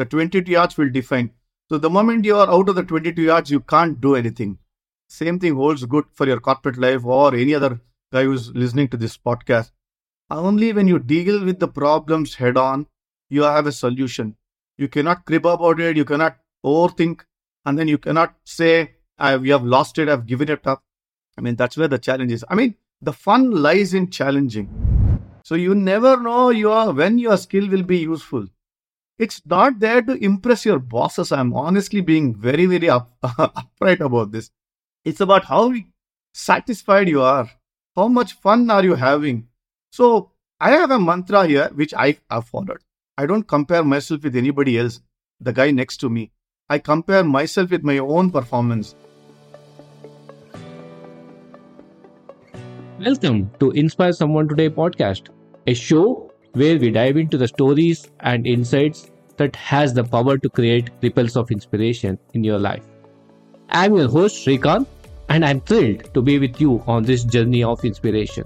The 22 yards will define. So the moment you are out of the 22 yards, you can't do anything. Same thing holds good for your corporate life or any other guy who's listening to this podcast. Only when you deal with the problems head on, you have a solution. You cannot crib about it. You cannot overthink. And then you cannot say, I, we have lost it. I've given it up. I mean, that's where the challenge is. I mean, the fun lies in challenging. So you never know your when your skill will be useful. It's not there to impress your bosses. I'm honestly being very, very up, upright about this. It's about how satisfied you are. How much fun are you having? So I have a mantra here which I have followed. I don't compare myself with anybody else, the guy next to me. I compare myself with my own performance. Welcome to Inspire Someone Today podcast, a show where we dive into the stories and insights that has the power to create ripples of inspiration in your life. I'm your host Shrikant and I'm thrilled to be with you on this journey of inspiration.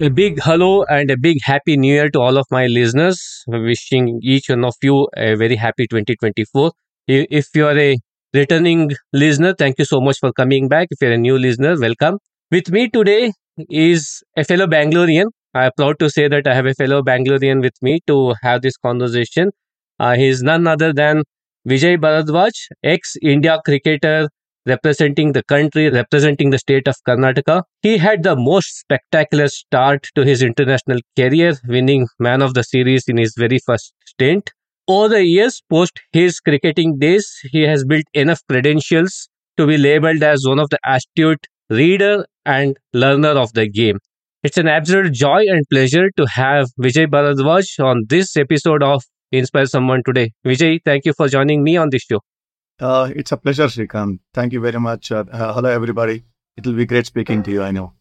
A big hello and a big happy new year to all of my listeners. Wishing each one of you a very happy 2024. If you're a returning listener, thank you so much for coming back. If you're a new listener, welcome. With me today is a fellow Bangalorean. I'm proud to say that I have a fellow Bangalorean with me to have this conversation. Uh, he is none other than Vijay Bharadwaj, ex India cricketer representing the country, representing the state of Karnataka. He had the most spectacular start to his international career, winning Man of the Series in his very first stint. Over the years, post his cricketing days, he has built enough credentials to be labeled as one of the astute reader and learner of the game. It's an absolute joy and pleasure to have Vijay Bharadwaj on this episode of Inspire Someone Today. Vijay, thank you for joining me on this show. Uh, it's a pleasure, Shrikant. Thank you very much. Uh, uh, hello, everybody. It will be great speaking to you, I know.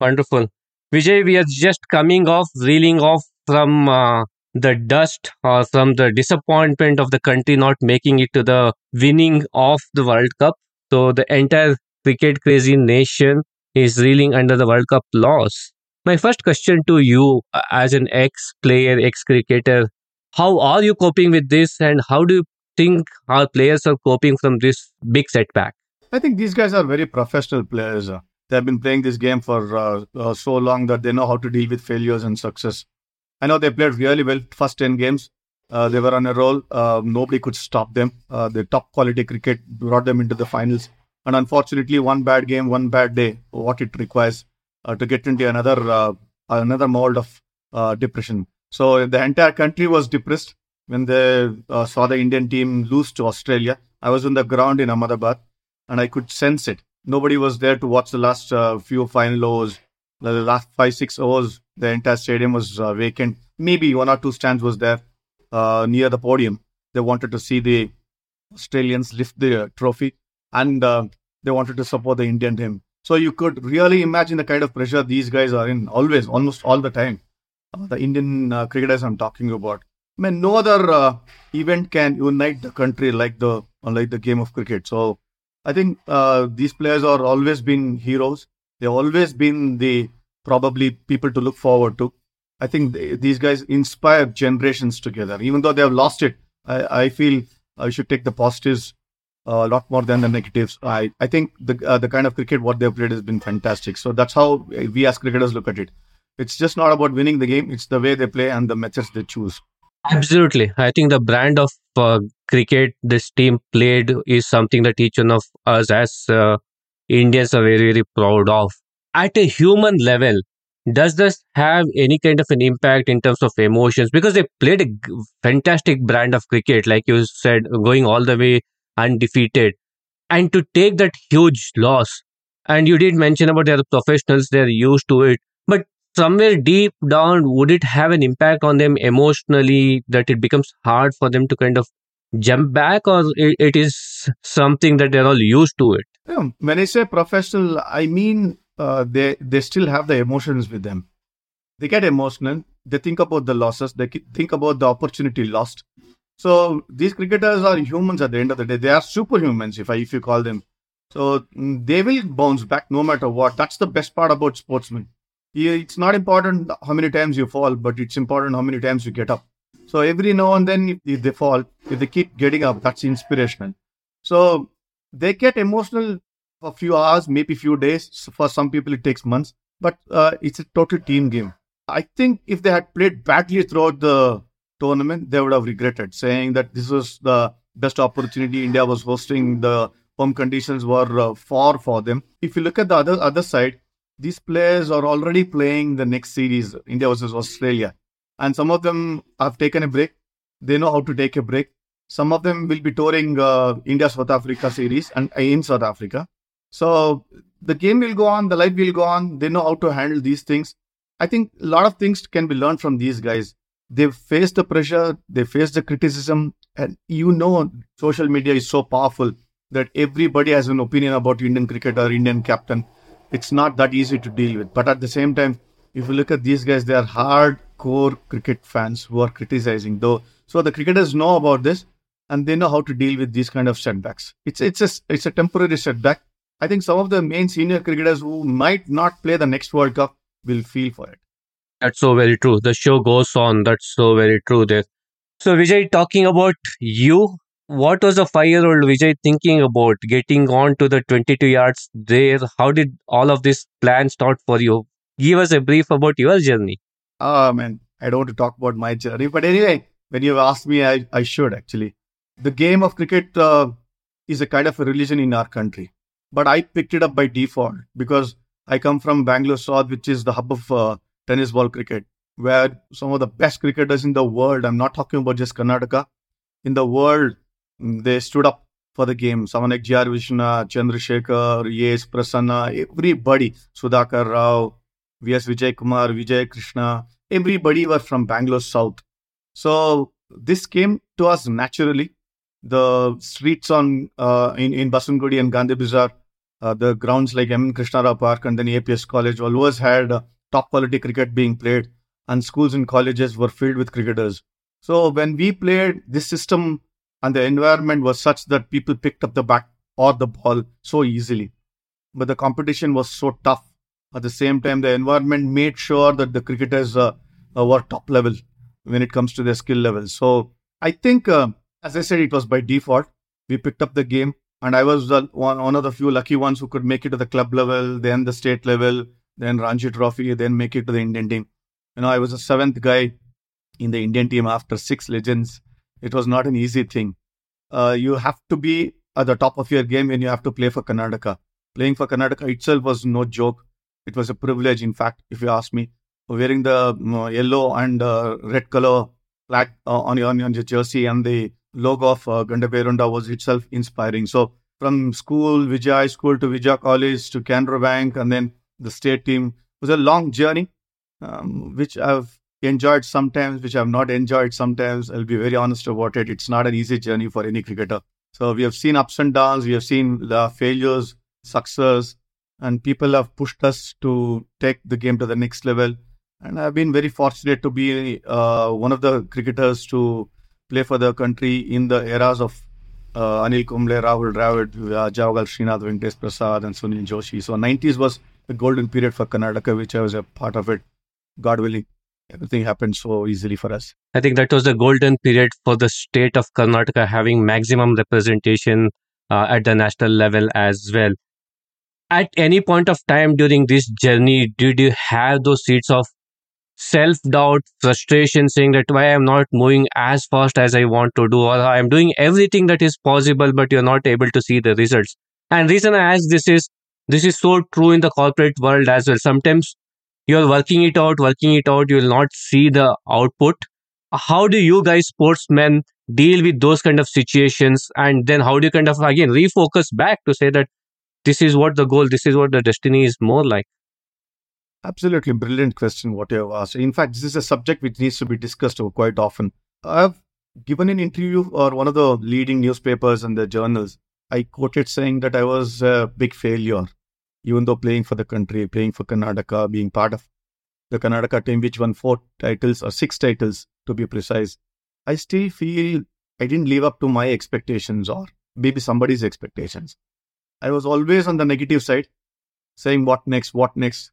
Wonderful. Vijay, we are just coming off, reeling off from uh, the dust or from the disappointment of the country not making it to the winning of the World Cup. So the entire cricket crazy nation is reeling under the World Cup loss. My first question to you uh, as an ex player, ex cricketer, how are you coping with this and how do you think our players are coping from this big setback? I think these guys are very professional players. They have been playing this game for uh, uh, so long that they know how to deal with failures and success. I know they played really well first 10 games. Uh, they were on a roll. Uh, nobody could stop them. Uh, the top quality cricket brought them into the finals. And unfortunately, one bad game, one bad day, what it requires uh, to get into another uh, another mold of uh, depression. So the entire country was depressed when they saw the Indian team lose to Australia. I was on the ground in Ahmedabad and I could sense it. Nobody was there to watch the last few final overs, the last five, six overs the entire stadium was uh, vacant. Maybe one or two stands was there uh, near the podium. They wanted to see the Australians lift the uh, trophy, and uh, they wanted to support the Indian team. So you could really imagine the kind of pressure these guys are in always, almost all the time. Uh, the Indian uh, cricketers I'm talking about. I mean, no other event can unite the country like the like the game of cricket. So I think these players are always been heroes. They've always been the probably people to look forward to. I think they, these guys inspire generations together. Even though they have lost it, I, I feel I should take the positives uh, a lot more than the negatives. I, I think the uh, the kind of cricket what they've played has been fantastic. So that's how we as cricketers look at it. It's just not about winning the game; it's the way they play and the methods they choose. Absolutely, I think the brand of uh, cricket this team played is something that each one of us as uh, Indians are very very proud of at a human level, does this have any kind of an impact in terms of emotions? Because they played a fantastic brand of cricket, like you said, going all the way undefeated. And to take that huge loss, and you did mention about the professionals, they're used to it. But somewhere deep down, would it have an impact on them emotionally that it becomes hard for them to kind of jump back, or it, it is something that they're all used to it? Yeah, when I say professional, I mean uh, they they still have the emotions with them. They get emotional. They think about the losses. They think about the opportunity lost. So these cricketers are humans at the end of the day. They are superhumans, if I if you call them. So mm, they will bounce back no matter what. That's the best part about sportsmen. It's not important how many times you fall, but it's important how many times you get up. So every now and then, if they fall, if they keep getting up, that's inspirational. So they get emotional for a few hours, maybe a few days. For some people, it takes months, but uh, it's a total team game. I think if they had played badly throughout the tournament, they would have regretted saying that this was the best opportunity India was hosting. The home conditions were uh, far for them. If you look at the other other side, these players are already playing the next series, India versus Australia, and some of them have taken a break. They know how to take a break. Some of them will be touring uh, India South Africa series and uh, in South Africa. So the game will go on, the life will go on. They know how to handle these things. I think a lot of things can be learned from these guys. They face the pressure, they face the criticism, and you know, social media is so powerful that everybody has an opinion about Indian cricket or Indian captain. It's not that easy to deal with. But at the same time, if you look at these guys, they are hardcore cricket fans who are criticizing. Though, so the cricketers know about this and they know how to deal with these kind of setbacks. It's it's a it's a temporary setback. I think some of the main senior cricketers who might not play the next World Cup will feel for it. That's so very true. The show goes on. That's so very true there. So, Vijay, talking about you, what was a five year old Vijay thinking about getting on to the 22 yards there? How did all of this plan start for you? Give us a brief about your journey. Oh, man, I don't want to talk about my journey. But anyway, when you asked me, I, I should actually. The game of cricket uh, is a kind of a religion in our country. But I picked it up by default because I come from Bangalore South, which is the hub of uh, tennis ball cricket, where some of the best cricketers in the world, I'm not talking about just Karnataka, in the world, mm, they stood up for the game. Someone like J.R. Vishnu, Chandrasekhar, EAS, Prasanna, everybody, Sudhakar Rao, V.S. Vijay Kumar, Vijay Krishna, everybody were from Bangalore South. So this came to us naturally. The streets on uh, in, in Basavanagudi and Gandhi Bazaar uh, the grounds like M. Krishnarao Park and then APS College always had uh, top quality cricket being played, and schools and colleges were filled with cricketers. So when we played, this system and the environment was such that people picked up the bat or the ball so easily. But the competition was so tough. At the same time, the environment made sure that the cricketers uh, uh were top level when it comes to their skill level. So I think, uh, as I said, it was by default. We picked up the game and I was one, one of the few lucky ones who could make it to the club level, then the state level, then Ranji Trophy, then make it to the Indian team. You know, I was the seventh guy in the Indian team after six legends. It was not an easy thing. Uh, you have to be at the top of your game when you have to play for Karnataka. Playing for Karnataka itself was no joke. It was a privilege, in fact, if you ask me. Wearing the uh, yellow and uh, red color flag uh, on, your, on your jersey and the logo of uh, Ganda was itself inspiring. So from school, Vijay High School to Vijay College to Canara Bank and then the state team was a long journey, um, which I've enjoyed sometimes, which I've not enjoyed sometimes. I'll be very honest about it. It's not an easy journey for any cricketer. So we have seen ups and downs, we have seen the failures, success, and people have pushed us to take the game to the next level. And I've been very fortunate to be uh, one of the cricketers to play for the country in the eras of uh, Anil Kumble, Rahul Dravid, uh, Javagal Srinath, Venkatesh Prasad, and Sunil Joshi. So 90s was the golden period for Karnataka, which I was a part of it. God willing, everything happened so easily for us. I think that was the golden period for the state of Karnataka having maximum representation uh, at the national level as well. At any point of time during this journey, did you have those seeds of self doubt, frustration, saying that why I'm not moving as fast as I want to do, or I'm doing everything that is possible, but you're not able to see the results. And reason I ask this is this is so true in the corporate world as well. Sometimes you're working it out, working it out, you will not see the output. How do you guys, sportsmen, deal with those kind of situations? And then how do you kind of again refocus back to say that this is what the goal, this is what the destiny is more like? Absolutely brilliant question, what you have asked. In fact, this is a subject which needs to be discussed quite often. I've given an interview or one of the leading newspapers and the journals. I quoted saying that I was a big failure, even though playing for the country, playing for Karnataka, being part of the Karnataka team, which won four titles or six titles to be precise. I still feel I didn't live up to my expectations or maybe somebody's expectations. I was always on the negative side, saying what next, what next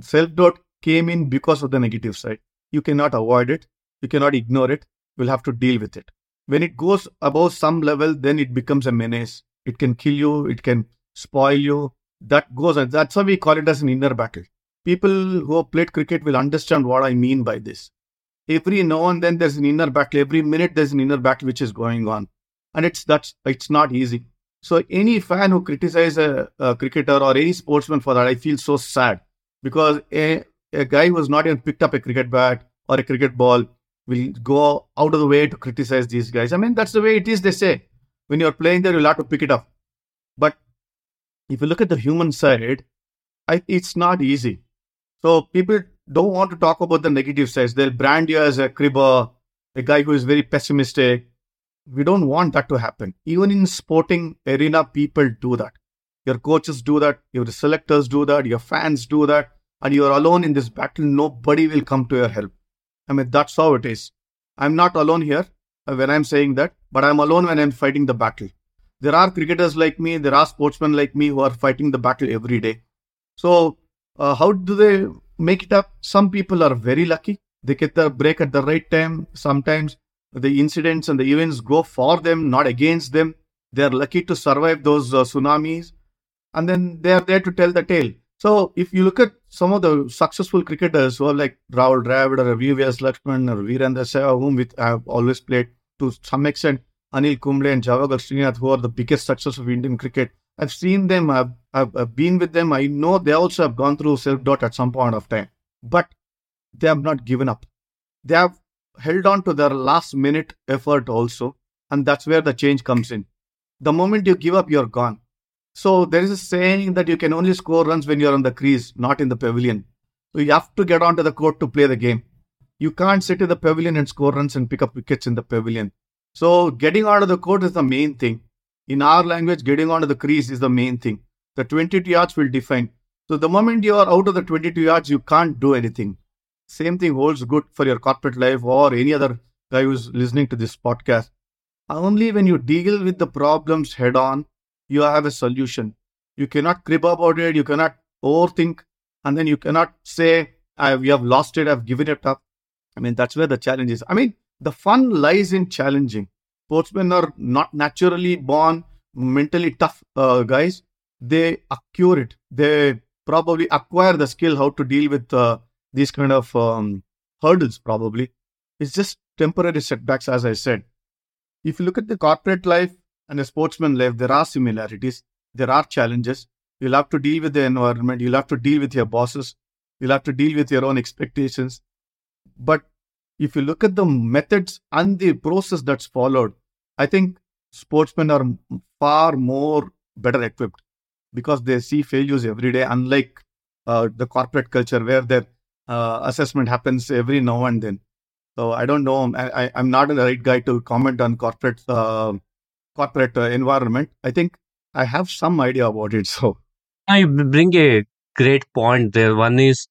self doubt came in because of the negative side. You cannot avoid it. You cannot ignore it. You'll have to deal with it. When it goes above some level, then it becomes a menace. It can kill you. It can spoil you. That goes, and that's why we call it as an inner battle. People who have played cricket will understand what I mean by this. Every now and then there's an inner battle. Every minute there's an inner battle which is going on, and it's that's it's not easy. So any fan who criticizes a, a cricketer or any sportsman for that, I feel so sad because a, a guy who has not even picked up a cricket bat or a cricket ball will go out of the way to criticize these guys. I mean, that's the way it is, they say. When you're playing there, you'll have to pick it up. But if you look at the human side, I, it's not easy. So people don't want to talk about the negative sides. They'll brand you as a cribber, a guy who is very pessimistic. We don't want that to happen. Even in sporting arena, people do that. Your coaches do that, your selectors do that, your fans do that, and you're alone in this battle. Nobody will come to your help. I mean, that's how it is. I'm not alone here uh, when I'm saying that, but I'm alone when I'm fighting the battle. There are cricketers like me, there are sportsmen like me who are fighting the battle every day. So, uh, how do they make it up? Some people are very lucky. They get the break at the right time. Sometimes the incidents and the events go for them, not against them. They are lucky to survive those uh, tsunamis. And then they are there to tell the tale. So if you look at some of the successful cricketers who are like Rahul Dravid or VVS Laxman or Virendra Sehwag, whom I have uh, always played to some extent, Anil Kumble and Javagal Srinath, who are the biggest success of Indian cricket. I've seen them, I've, I've, I've been with them. I know they also have gone through self-doubt at some point of time. But they have not given up. They have held on to their last minute effort also. And that's where the change comes in. The moment you give up, you're gone. So there is a saying that you can only score runs when you're on the crease, not in the pavilion. So you have to get onto the court to play the game. You can't sit in the pavilion and score runs and pick up wickets in the pavilion. So getting out of the court is the main thing. In our language, getting onto the crease is the main thing. The 22 yards will define. So the moment you are out of the 22 yards, you can't do anything. Same thing holds good for your corporate life or any other guy who's listening to this podcast. Only when you deal with the problems head on you have a solution. You cannot crib about it, you cannot overthink, and then you cannot say, I, we have lost it, I've given it up. I mean, that's where the challenge is. I mean, the fun lies in challenging. Sportsmen are not naturally born mentally tough uh, guys. They acquire it. They probably acquire the skill how to deal with uh, these kind of um, hurdles, probably. It's just temporary setbacks, as I said. If you look at the corporate life, and a sportsman life, there are similarities, there are challenges. You'll have to deal with the environment, you'll have to deal with your bosses, you'll have to deal with your own expectations. But if you look at the methods and the process that's followed, I think sportsmen are far more better equipped because they see failures every day, unlike uh, the corporate culture where their uh, assessment happens every now and then. So I don't know. I, am not the right guy to comment on corporate uh, corporate uh, environment, I think I have some idea about it. So I bring a great point there. One is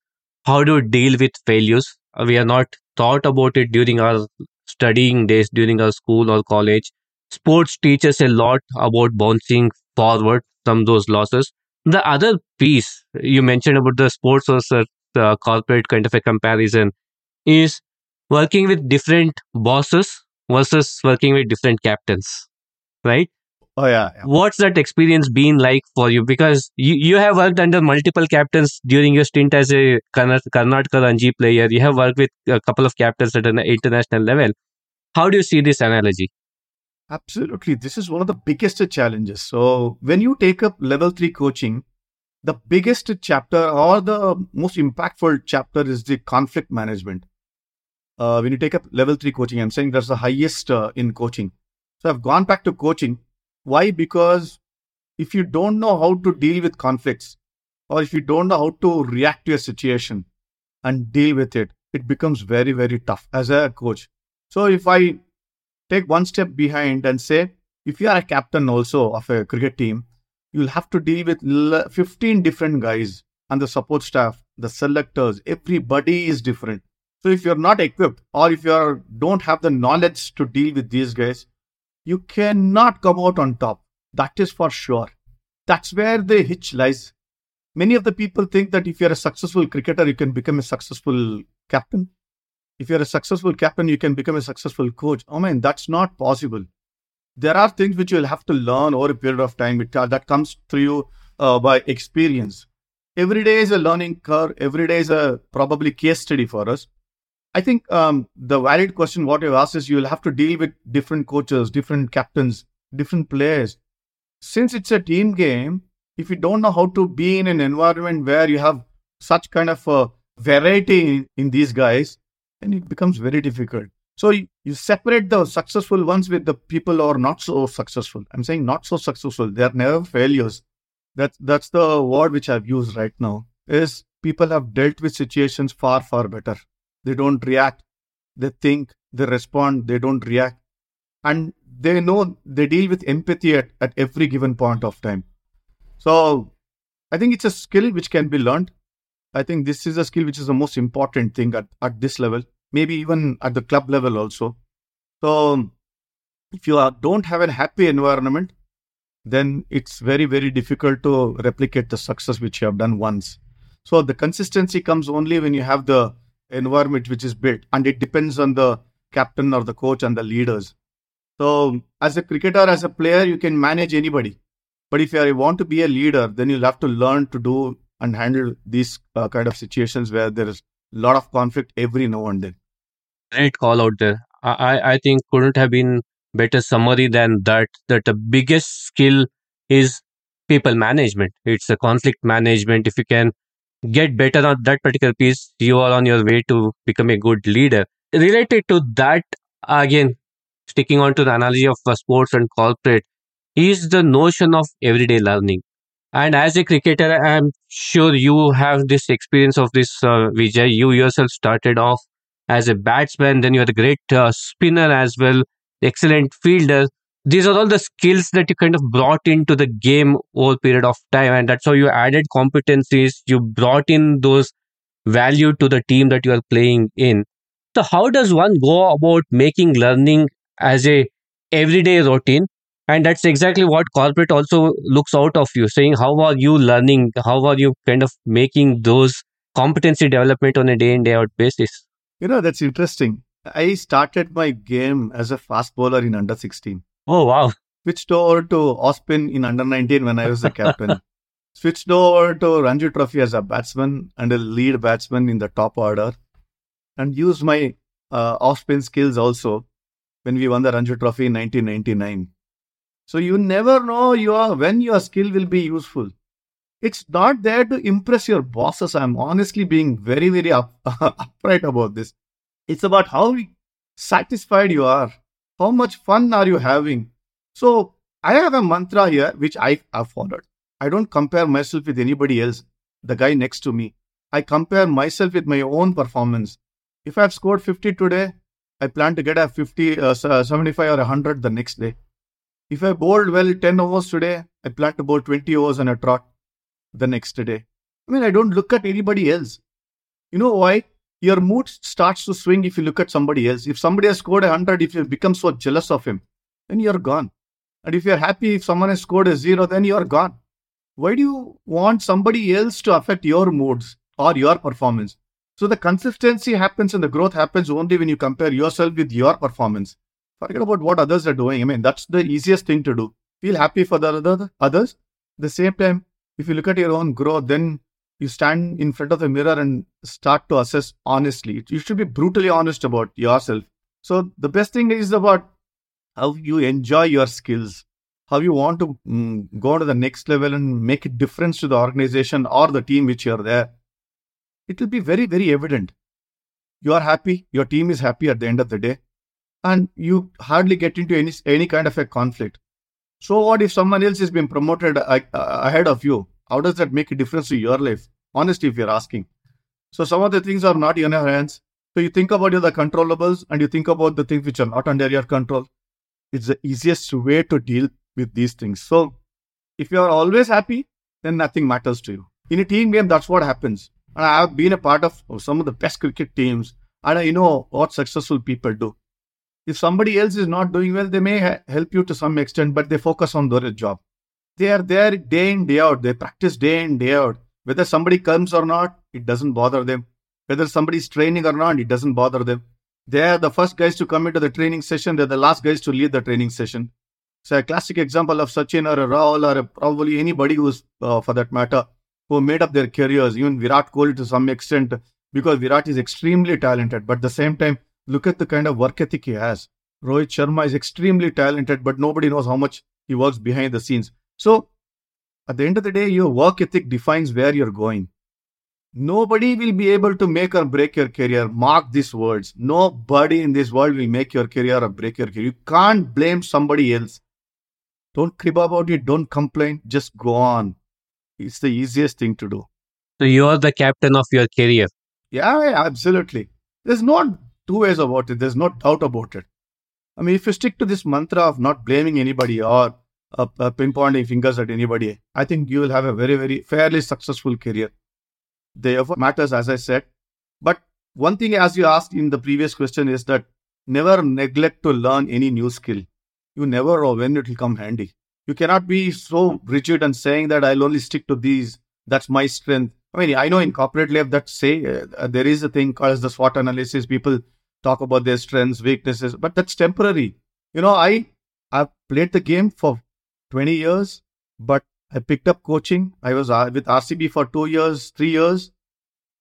how to deal with failures. Uh, we are not thought about it during our studying days, during our school or college. Sports teaches a lot about bouncing forward from those losses. The other piece you mentioned about the sports versus the corporate kind of a comparison is working with different bosses versus working with different captains right? Oh yeah, yeah, What's that experience been like for you? Because you, you have worked under multiple captains during your stint as a Karnataka Ranji player. You have worked with a couple of captains at an international level. How do you see this analogy? Absolutely. This is one of the biggest challenges. So when you take up level three coaching, the biggest chapter or the most impactful chapter is the conflict management. Uh, when you take up level three coaching, I'm saying that's the highest uh, in coaching so I've gone back to coaching. Why? Because if you don't know how to deal with conflicts, or if you don't know how to react to a situation and deal with it, it becomes very, very tough as a coach. So if I take one step behind and say, if you are a captain also of a cricket team, you'll have to deal with 15 different guys and the support staff, the selectors, everybody is different. So if you're not equipped or if you don't have the knowledge to deal with these guys, you cannot come out on top. That is for sure. That's where the hitch lies. many of the people think that if you're a successful cricketer, you can become a successful captain. If you're a successful captain, you can become a successful coach. Oh man, that's not possible. There are things which you'll have to learn over a period of time it, uh, that comes through you uh, by experience. Every day is a learning curve. Every day is a probably case study for us. I think um, the valid question what you asked is you'll have to deal with different coaches, different captains, different players. Since it's a team game, if you don't know how to be in an environment where you have such kind of a variety in these guys, then it becomes very difficult. So you, you separate the successful ones with the people who are not so successful. I'm saying not so successful. They are never failures. That's that's the word which I've used right now. Is people have dealt with situations far far better. They don't react. They think. They respond. They don't react, and they know they deal with empathy at, at every given point of time. So I think it's a skill which can be learned. I think this is a skill which is the most important thing at, at this level, maybe even at the club level also. So if you are, don't have a happy environment, then it's very, very difficult to replicate the success which you have done once. So the consistency comes only when you have the environment which is built, and it depends on the captain or the coach and the leaders. So as a cricketer, as a player, you can manage anybody. But if you want to be a leader, then you'll have to learn to do and handle these uh, kind of situations where there is a lot of conflict every now and then. Great call out there. I, I think couldn't have been better summary than that. That the biggest skill is people management. It's a conflict management. If you can get better on that particular piece, you are on your way to become a good leader. Related to that, again, sticking on to the analogy of uh, sports and corporate, is the notion of everyday learning. And as a cricketer, I'm sure you have this experience of this, uh, Vijay. You yourself started off as a batsman, then you are a great uh, spinner as well, excellent fielder. These are all the skills that you kind of brought into the game over period of time. And that's how you added competencies. You brought in those value to the team that you are playing in. So how does one go about making learning as a everyday routine and that's exactly what corporate also looks out of you saying how are you learning how are you kind of making those competency development on a day in day out basis you know that's interesting i started my game as a fast bowler in under 16 oh wow switched over to off-spin in under 19 when i was a captain switched over to ranji trophy as a batsman and a lead batsman in the top order and used my uh, off-spin skills also when we won the ranji trophy in 1999 so you never know your when your skill will be useful. It's not there to impress your bosses. I'm honestly being very, very up, upright about this. It's about how satisfied you are, how much fun are you having. So I have a mantra here which I have followed. I don't compare myself with anybody else, the guy next to me. I compare myself with my own performance. If I've scored 50 today, I plan to get a 50, uh, 75 or 100 the next day. If I bowled well 10 overs today, I plan to bowl 20 overs on a trot the next day. I mean, I don't look at anybody else. You know why? Your mood starts to swing if you look at somebody else. If somebody has scored a 100, if you become so jealous of him, then you're gone. And if you're happy if someone has scored a zero, then you're gone. Why do you want somebody else to affect your moods or your performance? So the consistency happens and the growth happens only when you compare yourself with your performance. Forget about what others are doing. I mean, that's the easiest thing to do. Feel happy for the other others. the same time, if you look at your own growth, then you stand in front of the mirror and start to assess honestly. You should be brutally honest about yourself. So the best thing is about how you enjoy your skills, how you want to mm, go to the next level and make a difference to the organization or the team which you're there. It will be very, very evident. You are happy, your team is happy at the end of the day and you hardly get into any any kind of a conflict. So what if someone else has been promoted ahead of you? How does that make a difference to your life? Honestly, if you're asking. So some of the things are not in your hands. So you think about the controllables and you think about the things which are not under your control. It's the easiest way to deal with these things. So if you are always happy, then nothing matters to you. In a team game, that's what happens. And I have been a part of some of the best cricket teams, and I know what successful people do. If somebody else is not doing well, they may help you to some extent, but they focus on their job. They are there day in, day out. They practice day in, day out. Whether somebody comes or not, it doesn't bother them. Whether somebody's training or not, it doesn't bother them. They are the first guys to come into the training session. They're the last guys to leave the training session. So a classic example of Sachin or a Rahul or a, probably anybody who's, uh, for that matter, who made up their careers, even Virat Kohli to some extent, because Virat is extremely talented. But at the same time, look at the kind of work ethic he has. Rohit Sharma is extremely talented, but nobody knows how much he works behind the scenes. So, at the end of the day, your work ethic defines where you're going. Nobody will be able to make or break your career. Mark these words. Nobody in this world will make your career or break your career. You can't blame somebody else. Don't crib about it. Don't complain. Just go on. It's the easiest thing to do. So you are the captain of your career. Yeah, yeah, absolutely. There's not two ways about it. There's no doubt about it. I mean, if you stick to this mantra of not blaming anybody or uh, pinpointing fingers at anybody, I think you will have a very, very fairly successful career. The effort matters, as I said. But one thing, as you asked in the previous question, is that never neglect to learn any new skill. You never know when it will come handy. You cannot be so rigid and saying that I'll only stick to these. That's my strength. I mean, I know in corporate life that say uh, there is a thing called the SWOT analysis. People talk about their strengths, weaknesses, but that's temporary. You know, I I've played the game for 20 years, but I picked up coaching. I was uh, with RCB for two years, three years.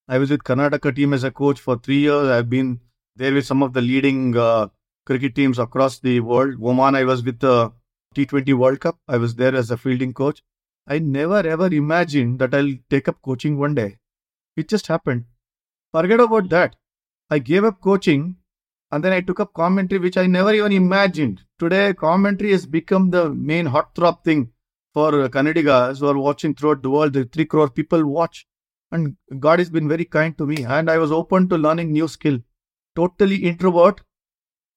I was with Karnataka team as a coach for three years. I've been there with some of the leading uh, cricket teams across the world. Oman, I was with the T20 World Cup. I was there as a fielding coach. I never ever imagined that I'll take up coaching one day. It just happened. Forget about that. I gave up coaching and then I took up commentary, which I never even imagined. Today, commentary has become the main hot throb thing for Kannadigas who are watching throughout the world. The three crore people watch. And God has been very kind to me. And I was open to learning new skill. Totally introvert.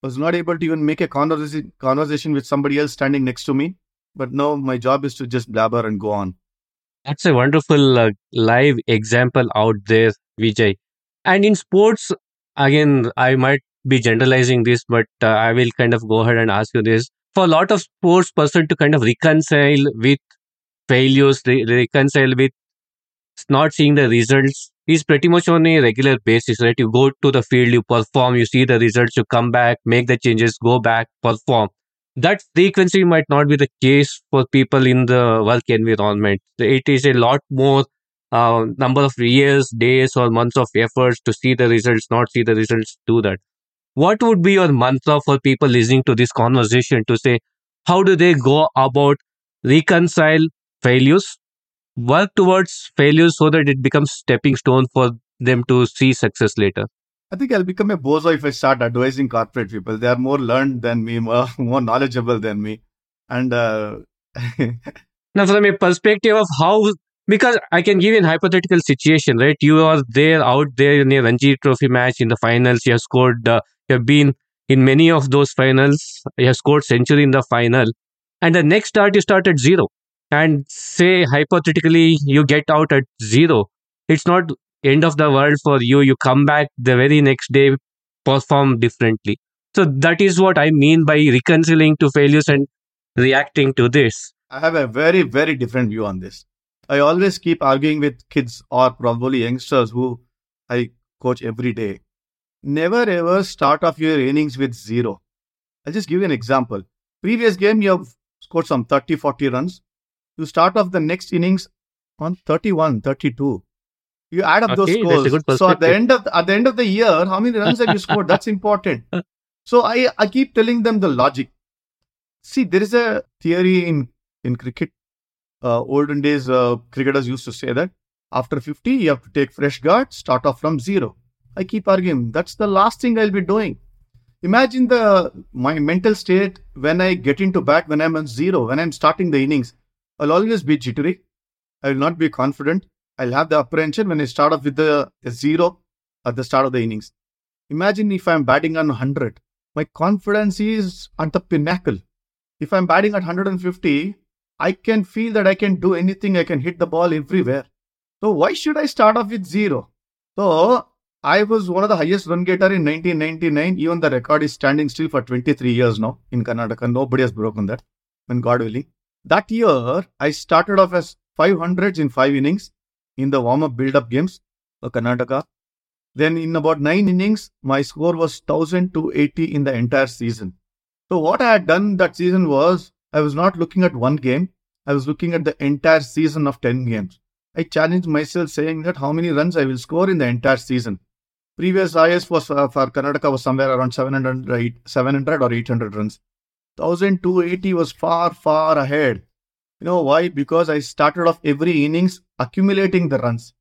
Was not able to even make a conversation, conversation with somebody else standing next to me. But now my job is to just blabber and go on. That's a wonderful uh, live example out there, Vijay. And in sports, again, I might be generalizing this, but uh, I will kind of go ahead and ask you this. For a lot of sports person to kind of reconcile with failures, re- reconcile with not seeing the results is pretty much on a regular basis, right? You go to the field, you perform, you see the results, you come back, make the changes, go back, perform. That frequency might not be the case for people in the work environment. It is a lot more uh, number of years, days, or months of efforts to see the results, not see the results, do that. What would be your mantra for people listening to this conversation to say, how do they go about reconcile failures, work towards failures so that it becomes stepping stone for them to see success later? I think I'll become a bozo if I start advising corporate people. They are more learned than me, more, more knowledgeable than me. And uh... now, from a perspective of how because I can give you a hypothetical situation, right? You are there out there in a Ranji Trophy match in the finals. You have scored, uh, you have been in many of those finals. You have scored century in the final, and the next start you start at zero. And say hypothetically you get out at zero, it's not end of the world for you. You come back the very next day, perform differently. So that is what I mean by reconciling to failures and reacting to this. I have a very, very different view on this. I always keep arguing with kids or probably youngsters who I coach every day. Never ever start off your innings with zero. I'll just give you an example. Previous game, you have scored some 30, 40 runs. You start off the next innings on 31, 32. You add up Okay, those scores. So at the end of the, at the end of the year, how many runs have you scored? That's important. So I, I keep telling them the logic. See, there is a theory in, in cricket. Uh, olden days, uh, cricketers used to say that after 50, you have to take fresh guard, start off from zero. I keep arguing that's the last thing I'll be doing. Imagine the my mental state when I get into bat when I'm on zero, when I'm starting the innings. I'll always be jittery. I will not be confident. I'll have the apprehension when I start off with the, the zero at the start of the innings. Imagine if I'm batting on 100. My confidence is at the pinnacle. If I'm batting at 150, I can feel that I can do anything. I can hit the ball everywhere. So why should I start off with zero? So I was one of the highest run getter in 1999. Even the record is standing still for 23 years now in Karnataka. Nobody has broken that. When God willing. That year, I started off as 500s in five innings. in the warm-up build-up games for Karnataka. Then in about nine innings, my score was 1280 in the entire season. So what I had done that season was I was not looking at one game. I was looking at the entire season of 10 games. I challenged myself saying that how many runs I will score in the entire season. Previous IS was uh, for Karnataka was somewhere around 700, 700 or 800 runs. 1280 was far, far ahead. You know why? Because I started off every innings accumulating the runs.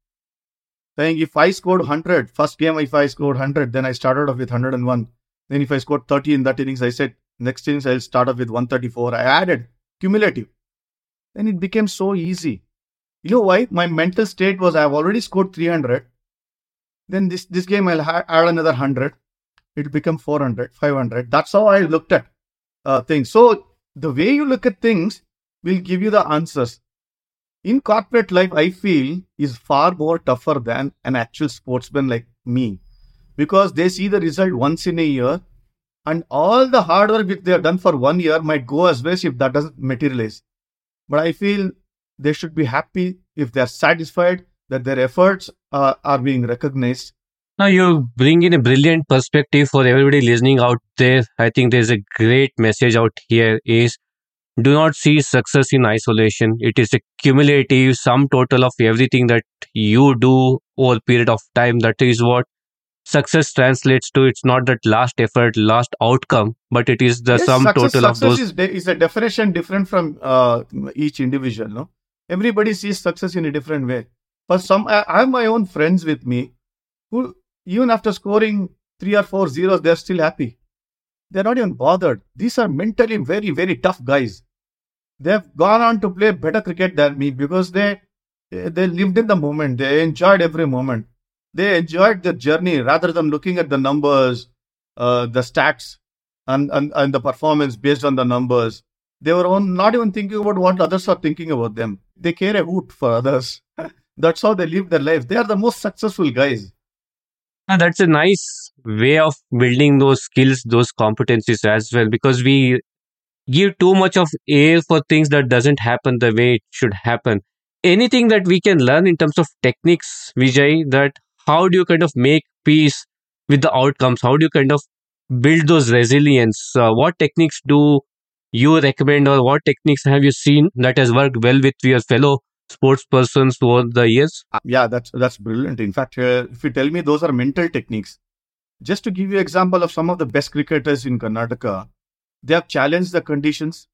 Saying if I scored 100, first game if I scored 100, then I started off with 101. Then if I scored 30 in that innings, I said next innings I'll start off with 134. I added cumulative. Then it became so easy. You know why? My mental state was I've already scored 300. Then this, this game I'll ha- add another 100. It'll become 400, 500. That's how I looked at uh, things. So the way you look at things will give you the answers. In corporate life, I feel is far more tougher than an actual sportsman like me because they see the result once in a year and all the hard work which they have done for one year might go as waste if that doesn't materialize. But I feel they should be happy if they are satisfied that their efforts uh, are being recognized. Now you bring in a brilliant perspective for everybody listening out there. I think there's a great message out here is do not see success in isolation. It is a cumulative sum total of everything that you do over period of time. That is what success translates to. It's not that last effort, last outcome, but it is the Yes, sum success, total of success those. is, de- is a definition different from uh, each individual. No, everybody sees success in a different way. For some, I, I have my own friends with me who, even after scoring three or four zeros, they're still happy. They're not even bothered. These are mentally very, very tough guys. They've gone on to play better cricket than me because they they lived in the moment. They enjoyed every moment. They enjoyed the journey rather than looking at the numbers, uh, the stats, and, and and the performance based on the numbers. They were on, not even thinking about what others are thinking about them. They care a hoot for others. That's how they live their life. They are the most successful guys. And that's a nice way of building those skills, those competencies as well, because we give too much of air for things that doesn't happen the way it should happen. Anything that we can learn in terms of techniques, Vijay, that how do you kind of make peace with the outcomes? How do you kind of build those resilience? Uh, what techniques do you recommend or what techniques have you seen that has worked well with your fellow sports persons over the years? Uh, Yeah, that's that's brilliant. In fact, uh, if you tell me those are mental techniques, just to give you example of some of the best cricketers in Karnataka, they have challenged the conditions.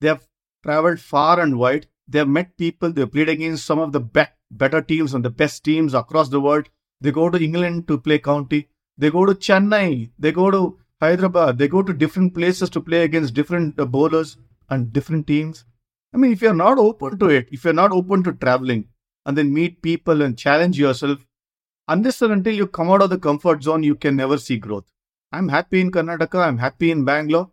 They have traveled far and wide. They have met people. They have played against some of the be- better teams and the best teams across the world. They go to England to play county. They go to Chennai. They go to Hyderabad. They go to different places to play against different uh, bowlers and different teams. I mean, if you're not open to it, if you're not open to traveling and then meet people and challenge yourself, unless and until you come out of the comfort zone, you can never see growth. I'm happy in Karnataka. I'm happy in Bangalore.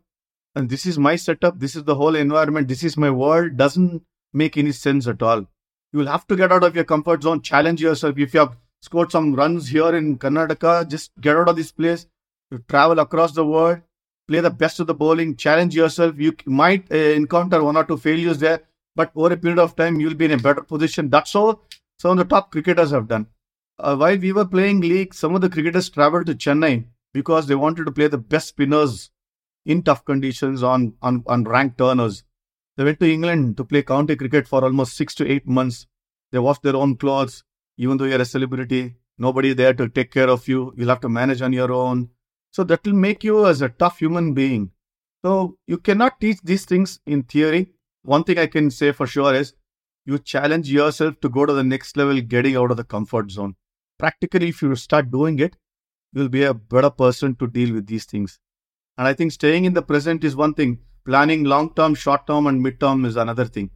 And this is my setup. This is the whole environment. This is my world. Doesn't make any sense at all. You will have to get out of your comfort zone, challenge yourself. If you have scored some runs here in Karnataka, just get out of this place. You travel across the world, play the best of the bowling, challenge yourself. You might uh, encounter one or two failures there, but over a period of time, you'll be in a better position. That's all some of the top cricketers have done. Uh, while we were playing league, some of the cricketers traveled to Chennai because they wanted to play the best spinners in tough conditions on, on, on ranked turners. They went to England to play county cricket for almost six to eight months. They washed their own clothes, even though you're a celebrity. Nobody there to take care of you. You'll have to manage on your own. So that will make you as a tough human being. So you cannot teach these things in theory. One thing I can say for sure is you challenge yourself to go to the next level, getting out of the comfort zone. Practically, if you start doing it, you'll be a better person to deal with these things. And I think staying in the present is one thing. Planning long term, short term, and mid term is another thing.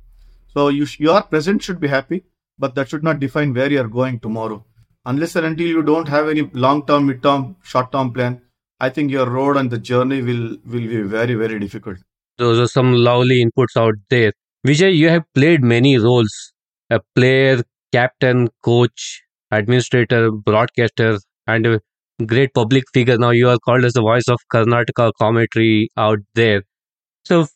So you your present should be happy, but that should not define where you are going tomorrow. Unless and until you don't have any long term, mid term, short term plan, I think your road and the journey will will be very very difficult. Those are some lovely inputs out there. Vijay, you have played many roles a player, captain, coach, administrator, broadcaster, and a great public figure. Now you are called as the voice of Karnataka commentary out there. So,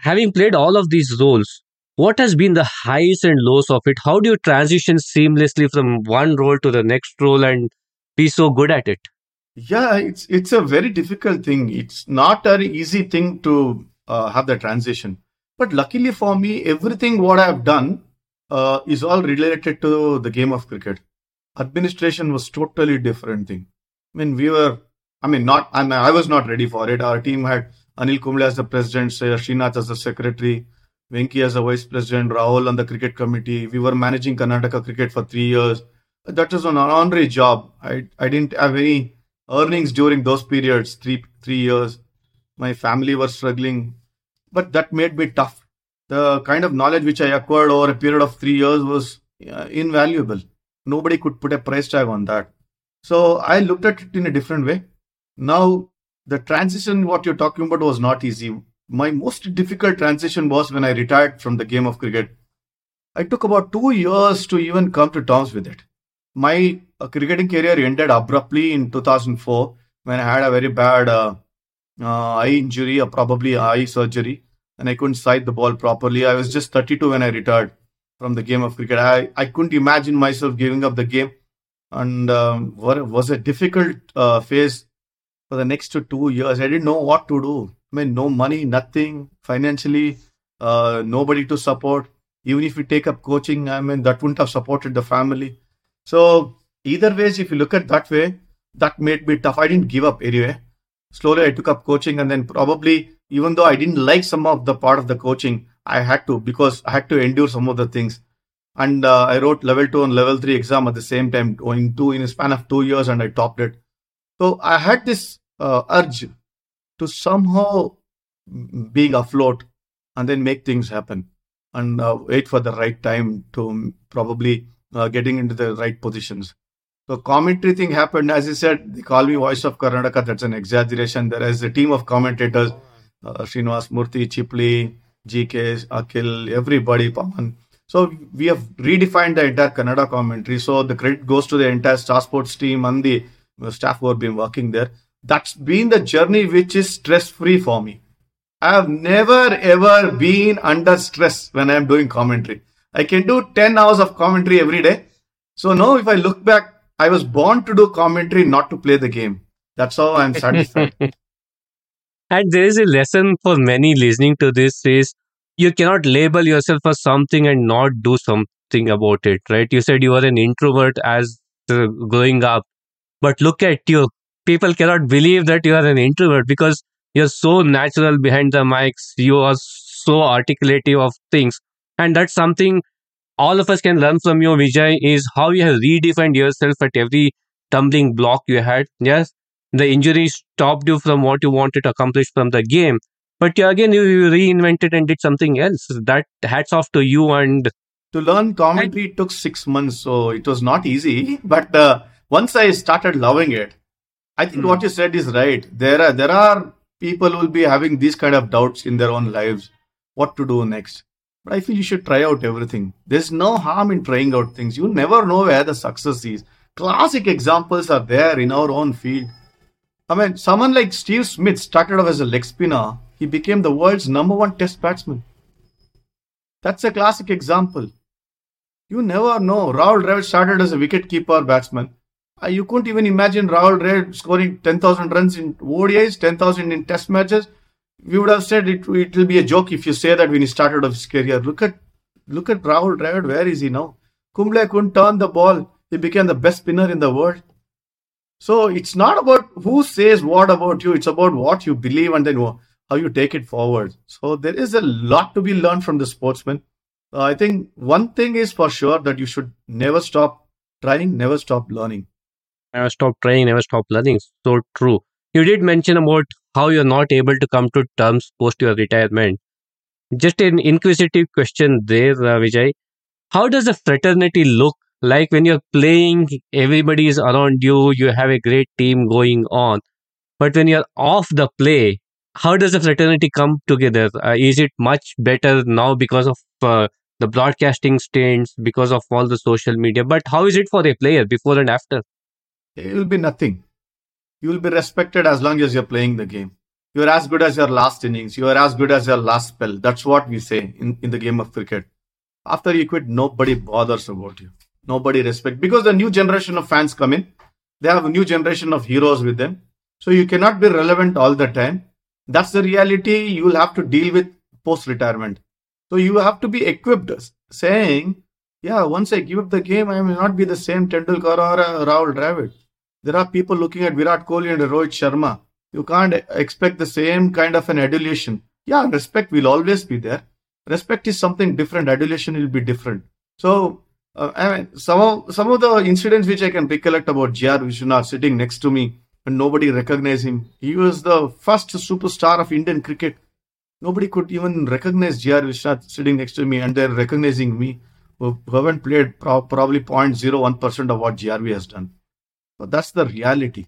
having played all of these roles, what has been the highs and lows of it? How do you transition seamlessly from one role to the next role and be so good at it? Yeah, it's it's a very difficult thing. It's not an easy thing to uh, have the transition. But luckily for me, everything what I've done uh, is all related to the game of cricket. Administration was totally different thing. I mean, we were. I mean, not. I mean, I was not ready for it. Our team had Anil Kumble as the president, Srinath as the secretary, Venki as a vice president, Rahul on the cricket committee. We were managing Karnataka cricket for three years. That was an honorary job. I I didn't have any earnings during those periods, three three years. My family was struggling, but that made me tough. The kind of knowledge which I acquired over a period of three years was uh, invaluable. Nobody could put a price tag on that. So I looked at it in a different way. Now the transition what you're talking about was not easy. My most difficult transition was when I retired from the game of cricket. I took about two years to even come to terms with it. My uh, cricketing career ended abruptly in 2004 when I had a very bad uh, uh, eye injury, or probably eye surgery, and I couldn't sight the ball properly. I was just 32 when I retired from the game of cricket. I, I couldn't imagine myself giving up the game, and um, was a difficult uh, phase for the next two years. I didn't know what to do. Mean, no money, nothing financially, uh, nobody to support. Even if we take up coaching, I mean, that wouldn't have supported the family. So, either ways, if you look at that way, that made me tough. I didn't give up anyway. Slowly, I took up coaching, and then probably, even though I didn't like some of the part of the coaching, I had to because I had to endure some of the things. And uh, I wrote level two and level three exam at the same time, going two in a span of two years, and I topped it. So I had this uh, urge to somehow being afloat and then make things happen and uh, wait for the right time to probably uh, getting into the right positions. So commentary thing happened. As I said, they call me voice of Karnataka. That's an exaggeration. There is a team of commentators, uh, Srinivas Murthy, Chipli, GK, Akhil, everybody, Paman. So we have redefined the entire Kannada commentary. So the credit goes to the entire Star Sports team and the staff who have been working there that's been the journey which is stress free for me. I have never ever been under stress when I'm doing commentary. I can do 10 hours of commentary every day. So now if I look back, I was born to do commentary, not to play the game. That's how I'm satisfied. and there is a lesson for many listening to this is you cannot label yourself for something and not do something about it, right? You said you were an introvert as uh, growing up, but look at you people cannot believe that you are an introvert because you're so natural behind the mics. You are so articulative of things. And that's something all of us can learn from you, Vijay, is how you have redefined yourself at every tumbling block you had. Yes, the injury stopped you from what you wanted to accomplish from the game. But again, you, you reinvented and did something else. That hats off to you. And to learn commentary took six months, so it was not easy. But uh, once I started loving it, I think mm. what you said is right. There are there are people who will be having these kind of doubts in their own lives, what to do next. But I feel you should try out everything. There's no harm in trying out things. You never know where the success is. Classic examples are there in our own field. I mean, someone like Steve Smith started off as a leg spinner. He became the world's number one test batsman. That's a classic example. You never know. Rahul Dravid started as a wicket keeper batsman. Uh, you couldn't even imagine Rahul Dravid scoring 10,000 runs in ODIs, 10,000 in test matches. We would have said it, it will be a joke if you say that when he started off his career. Look at look at Rahul Dravid. Where is he now? Kumble couldn't turn the ball. He became the best spinner in the world. So it's not about who says what about you. It's about what you believe and then how you take it forward. So there is a lot to be learned from the sportsman. Uh, I think one thing is for sure that you should never stop trying, never stop learning never stop trying, never stop learning. So true. You did mention about how you're not able to come to terms post your retirement. Just an inquisitive question there, uh, Vijay. How does a fraternity look like when you're playing? Everybody is around you, you have a great team going on. But when you're off the play, how does the fraternity come together? Uh, is it much better now because of uh, the broadcasting stints, because of all the social media? But how is it for a player before and after? It will be nothing. You will be respected as long as you're playing the game. you're as good as your last innings. You are as good as your last spell. That's what we say in, in the game of cricket. After you quit, nobody bothers about you. Nobody respect because the new generation of fans come in. They have a new generation of heroes with them. So you cannot be relevant all the time. That's the reality you will have to deal with post retirement. So you have to be equipped saying, yeah, once I give up the game, I will not be the same Tendulkar or uh, Rahul Dravid. There are people looking at Virat Kohli and Rohit Sharma. You can't expect the same kind of an adulation. Yeah, respect will always be there. Respect is something different. Adulation will be different. So, uh, I mean, some of some of the incidents which I can recollect about G.R. Vishwanath sitting next to me and nobody recognized him. He was the first superstar of Indian cricket. Nobody could even recognize G.R. Vishwanath sitting next to me, and they're recognizing me, who haven't played pro- probably 0.01% of what GRV has done. But that's the reality.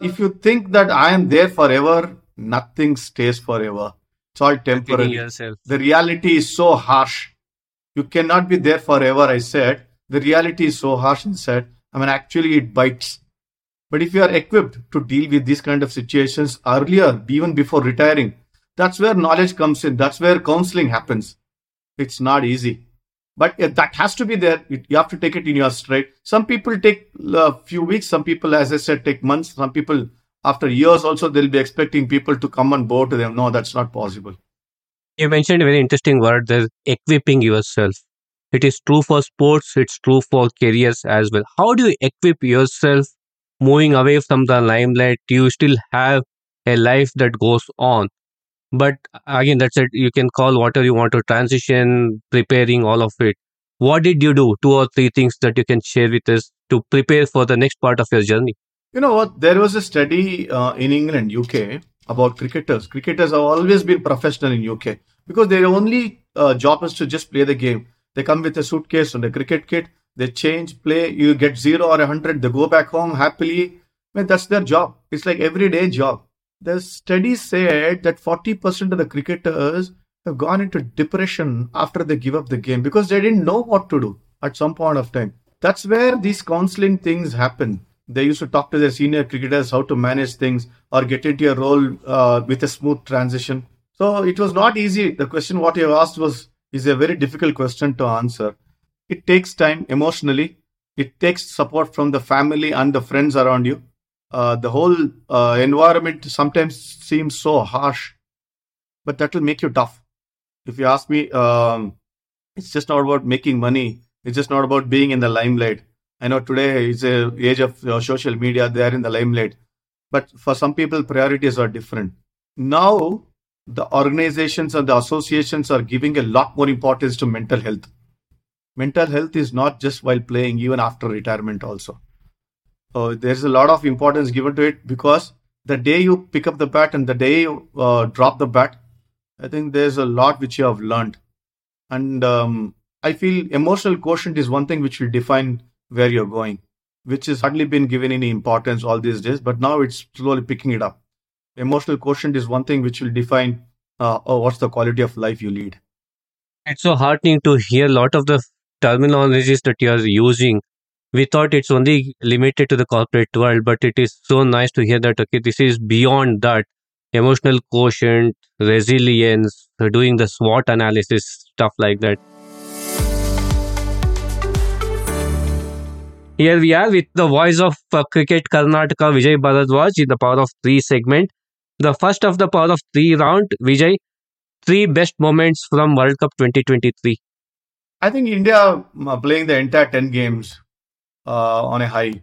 If you think that I am there forever, nothing stays forever. It's all temporary. The reality is so harsh. You cannot be there forever, I said. The reality is so harsh and said, I mean, actually, it bites. But if you are equipped to deal with these kind of situations earlier, even before retiring, that's where knowledge comes in. That's where counseling happens. It's not easy. But that has to be there. You have to take it in your stride. Some people take a few weeks. Some people, as I said, take months. Some people, after years, also they'll be expecting people to come on board to them. No, that's not possible. You mentioned a very interesting word there, equipping yourself. It is true for sports. It's true for careers as well. How do you equip yourself moving away from the limelight? You still have a life that goes on but again that's it. You can call whatever you want to. Transition preparing all of it. What did you do? Two or three things that you can share with us to prepare for the next part of your journey. You know what? There was a study uh, in england uk about cricketers. Cricketers have always been professional in uk because their only uh, job is to just play the game. They come with a suitcase and a cricket kit. They change play. You get zero or a hundred they go back home happily. I mean, that's their job. It's like everyday job the study said that 40% of the cricketers have gone into depression after they give up the game because they didn't know what to do at some point of time. That's where these counseling things happen. They used to talk to their senior cricketers how to manage things or get into a role uh, with a smooth transition. So it was not easy. The question what you asked was is a very difficult question to answer. It takes time emotionally. It takes support from the family and the friends around you uh, the whole uh, environment sometimes seems so harsh, but that will make you tough. If you ask me, um, it's just not about making money. It's just not about being in the limelight. I know today is a age of uh, social media; they are in the limelight. But for some people, priorities are different. Now, the organizations and the associations are giving a lot more importance to mental health. Mental health is not just while playing, even after retirement, also uh, there's a lot of importance given to it because the day you pick up the bat and the day you uh, drop the bat, I think there's a lot which you have learned. And um, I feel emotional quotient is one thing which will define where you're going, which has hardly been given any importance all these days, but now it's slowly picking it up. Emotional quotient is one thing which will define uh, oh, what's the quality of life you lead. It's so heartening to hear a lot of the terminologies that you are using we thought it's only limited to the corporate world, but it is so nice to hear that, okay, this is beyond that emotional quotient, resilience, doing the SWOT analysis, stuff like that. Here we are with the voice of uh, cricket Karnataka, Vijay Bharadwaj, in the Power of Three segment. The first of the Power of Three round, Vijay, three best moments from World Cup 2023. I think India uh, playing the entire 10 games uh, on a high.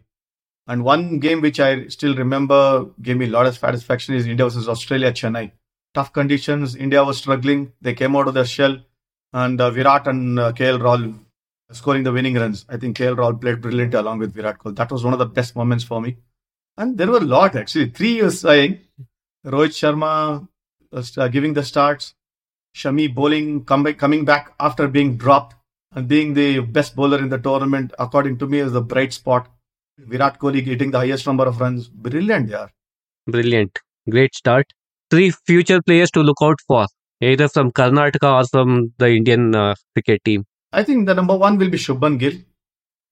And one game which I still remember gave me a lot of satisfaction is India versus Australia, Chennai. Tough conditions. India was struggling. They came out of their shell, and uh, Virat and uh, KL Rahul scoring the winning runs. I think KL Rahul played brilliantly along with Virat Kohli. That was one of the best moments for me. And there were a lot actually. Three years saying Rohit Sharma was uh, giving the starts, Shami bowling, coming back after being dropped and being the best bowler in the tournament, according to me, is the bright spot. Virat Kohli getting the highest number of runs. Brilliant, yeah. Brilliant. Great start. Three future players to look out for, either from Karnataka or from the Indian uh, cricket team. I think the number one will be Shubman Gill.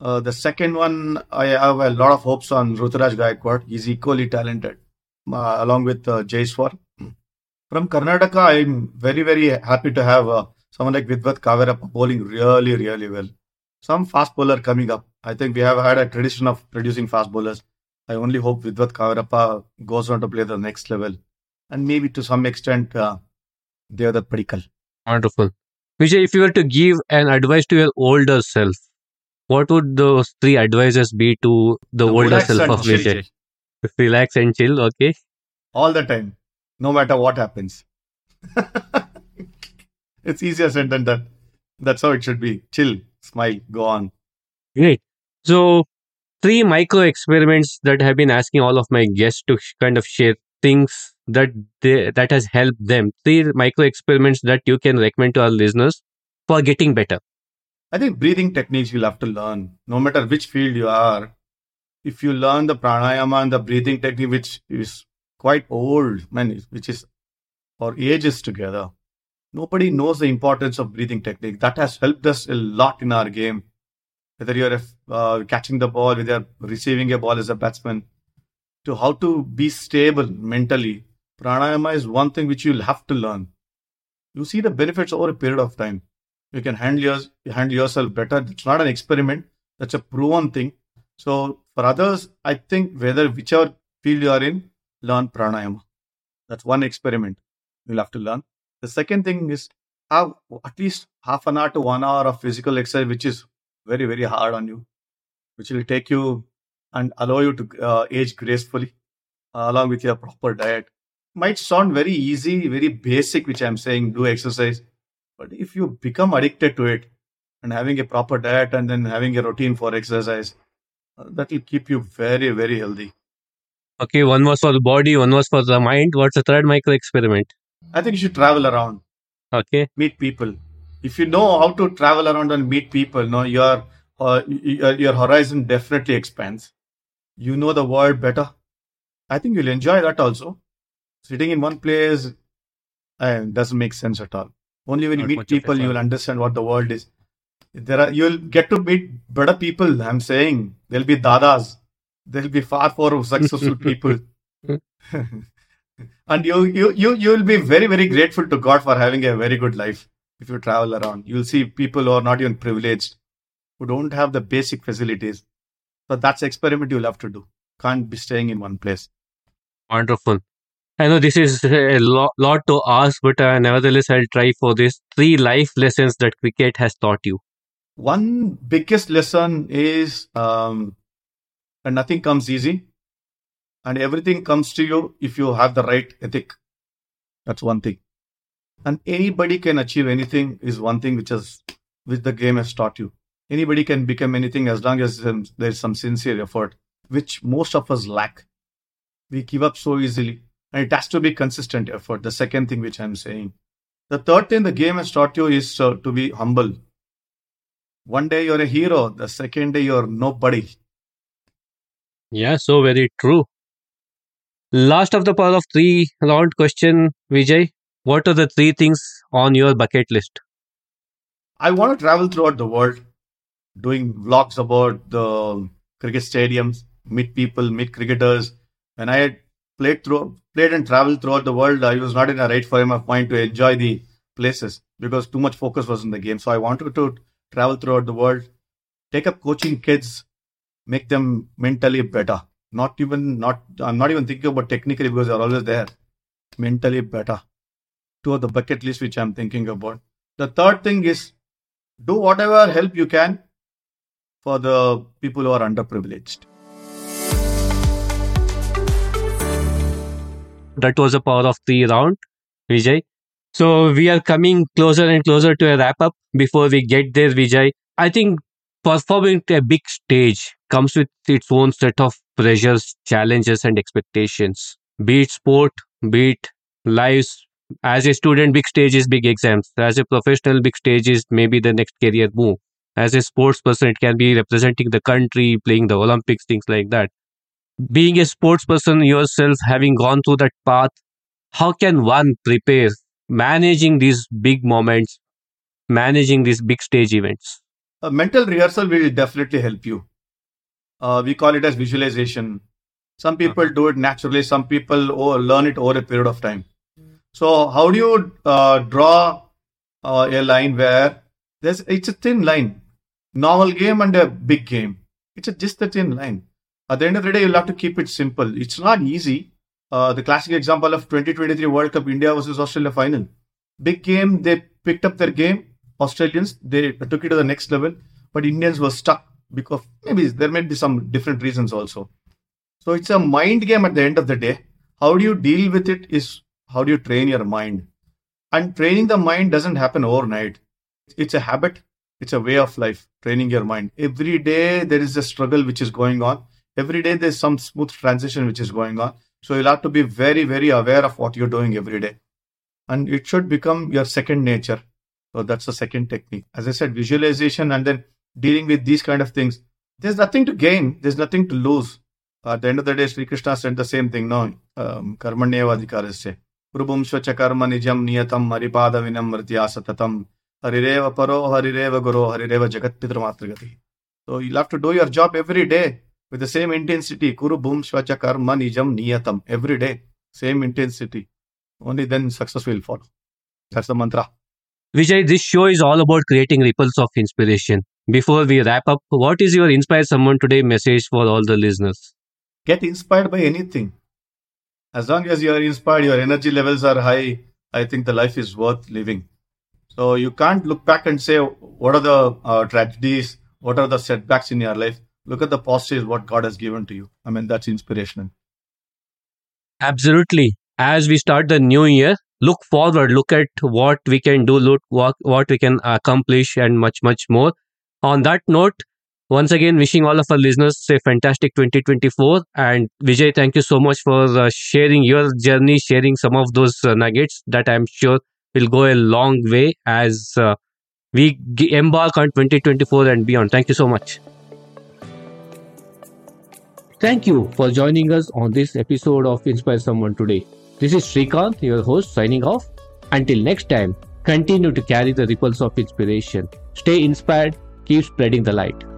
Uh, the second one, I have a lot of hopes on Ruturaj Gaikwad. He's equally talented, uh, along with uh, Jaiswal. From Karnataka, I'm very, very happy to have uh, someone like Vidvat Kaverappa bowling really, really well. Some fast bowler coming up. I think we have had a tradition of producing fast bowlers. I only hope Vidvat Kaverappa goes on to play the next level. And maybe to some extent, uh, Devdutt Padikkal. Wonderful. Vijay, if you were to give an advice to your older self, what would those three advices be to the, older self of. Vijay? Relax and chill, okay? all the time, no matter what happens. it's easier said than done. That's how it should be. Chill, smile, go on. Great. So, three micro experiments that have been asking all of my guests to sh- kind of share things that they, that has helped them. Three micro experiments that you can recommend to our listeners for getting better. I think breathing techniques you'll have to learn, no matter which field you are. If you learn the pranayama and the breathing technique, which is quite old, man, which is for ages together, nobody knows the importance of breathing technique. That has helped us a lot in our game. Whether you're uh, catching the ball, whether you're receiving a ball as a batsman, to how to be stable mentally. Pranayama is one thing which you'll have to learn. You see the benefits over a period of time you can handle, handle yourself better. It's not an experiment. That's a proven thing. So for others, I think whether whichever field you are in, learn pranayama. That's one experiment you'll have to learn. The second thing is have at least half an hour to one hour of physical exercise, which is very, very hard on you, which will take you and allow you to uh, age gracefully uh, along with your proper diet. Might sound very easy, very basic, which I'm saying, do exercise. But if you become addicted to it and having a proper diet and then having a routine for exercise, uh, that will keep you very, very healthy. Okay, one was for the body, one was for the mind. What's the third micro experiment? I think you should travel around, Okay, meet people. If you know how to travel around and meet people, no, your uh, your, your horizon definitely expands. You know the world better. I think you'll enjoy that also. Sitting in one place uh, doesn't make sense at all. Only when you Not meet of a people, you'll understand what the world is. There are you'll get to meet better people. I'm saying there'll be dadas. There'll be far more successful people. and you you you you will be very very grateful to God for having a very good life if you travel around. You'll see people who are not even privileged, who don't have the basic facilities. So that's the experiment you'll have to do. Can't be staying in one place. wonderful. I know this is a lo- lot to ask, but uh, nevertheless, I'll try for this. Three life lessons that cricket has taught you. One biggest lesson is um, nothing comes easy, and everything comes to you if you have the right ethic. That's one thing. And anybody can achieve anything is one thing which has which the game has taught you. Anybody can become anything as long as there's some sincere effort, which most of us lack. We give up so easily, and it has to be consistent effort. The second thing which I'm saying. The third thing the game has taught you is uh, to be humble. One day you're a hero, the second day you're nobody. Yeah, so very true. Last of the power of three round question, Vijay. What are the three things on your bucket list? I want to travel throughout the world, doing vlogs about the cricket stadiums, meet people, meet cricketers. When I had played through, played and traveled throughout the world, I was not in a right frame of mind to enjoy the places because too much focus was in the game. So I wanted to travel throughout the world, take up coaching kids, make them mentally better. Not even not I'm not even thinking about technically because they're always there. Mentally better. Two of the bucket list which I'm thinking about. The third thing is do whatever help you can for the people who are underprivileged. That was the power of three round, Vijay. So we are coming closer and closer to a wrap up. Before we get there, Vijay, I think performing a big stage comes with its own set of pressures, challenges, and expectations. Be it sport, be it lives. As a student, big stages, big exams. As a professional, big stages, maybe the next career move. As a sports person, it can be representing the country, playing the Olympics, things like that. Being a sports person yourself, having gone through that path, how can one prepare managing these big moments, managing these big stage events? A mental rehearsal will definitely help you. Uh, we call it as visualization. Some people do it naturally, some people oh, learn it over a period of time. So how do you uh, draw uh, a line where there's it's a thin line, normal game and a big game. It's a, just a thin line. At the end of the day, you'll have to keep it simple. It's not easy. Uh, the classic example of 2023 World Cup India versus Australia final. Big game, they picked up their game. Australians, they took it to the next level, but Indians were stuck because maybe there may be some different reasons also. So it's a mind game at the end of the day. How do you deal with it is how do you train your mind? And training the mind doesn't happen overnight. It's a habit, it's a way of life, training your mind. Every day there is a struggle which is going on. Every day there's some smooth transition which is going on. So you'll have to be very, very aware of what you're doing every day. And it should become your second nature. So that's the second technique. As I said, visualization and then dealing with these kind of things. There's nothing to gain, there's nothing to lose. At the end of the day, Sri Krishna said the same thing, no? Um, Karmanyevadhikarasya. Kurubhumshva cha karma nijam niyatam maripada vinamritya satatam. Harireva paro, harireva guru, harireva jagat pitramatragati. So you'll have to do your job every day with the same intensity. Kuru bhum shvacha karma nijam niyatam. Every day, same intensity. Only then success will follow. That's the mantra. Vijay, this show is all about creating ripples of inspiration. Before we wrap up, what is your Inspire Someone Today message for all the listeners? Get inspired by anything. As long as you are inspired, your energy levels are high, I think the life is worth living. So you can't look back and say, what are the uh, tragedies? What are the setbacks in your life? Look at the positives, what God has given to you. I mean, that's inspirational. Absolutely. As we start the new year, look forward, look at what we can do, look what, what we can accomplish, and much, much more. On that note, once again, wishing all of our listeners a fantastic 2024. And Vijay, thank you so much for uh, sharing your journey, sharing some of those uh, nuggets that I'm sure will go a long way as uh, we g- embark on 2024 and beyond. Thank you so much. Thank you for joining us on this episode of Inspire Someone Today. This is Srikanth, your host, signing off. Until next time, continue to carry the ripples of inspiration. Stay inspired, keep spreading the light.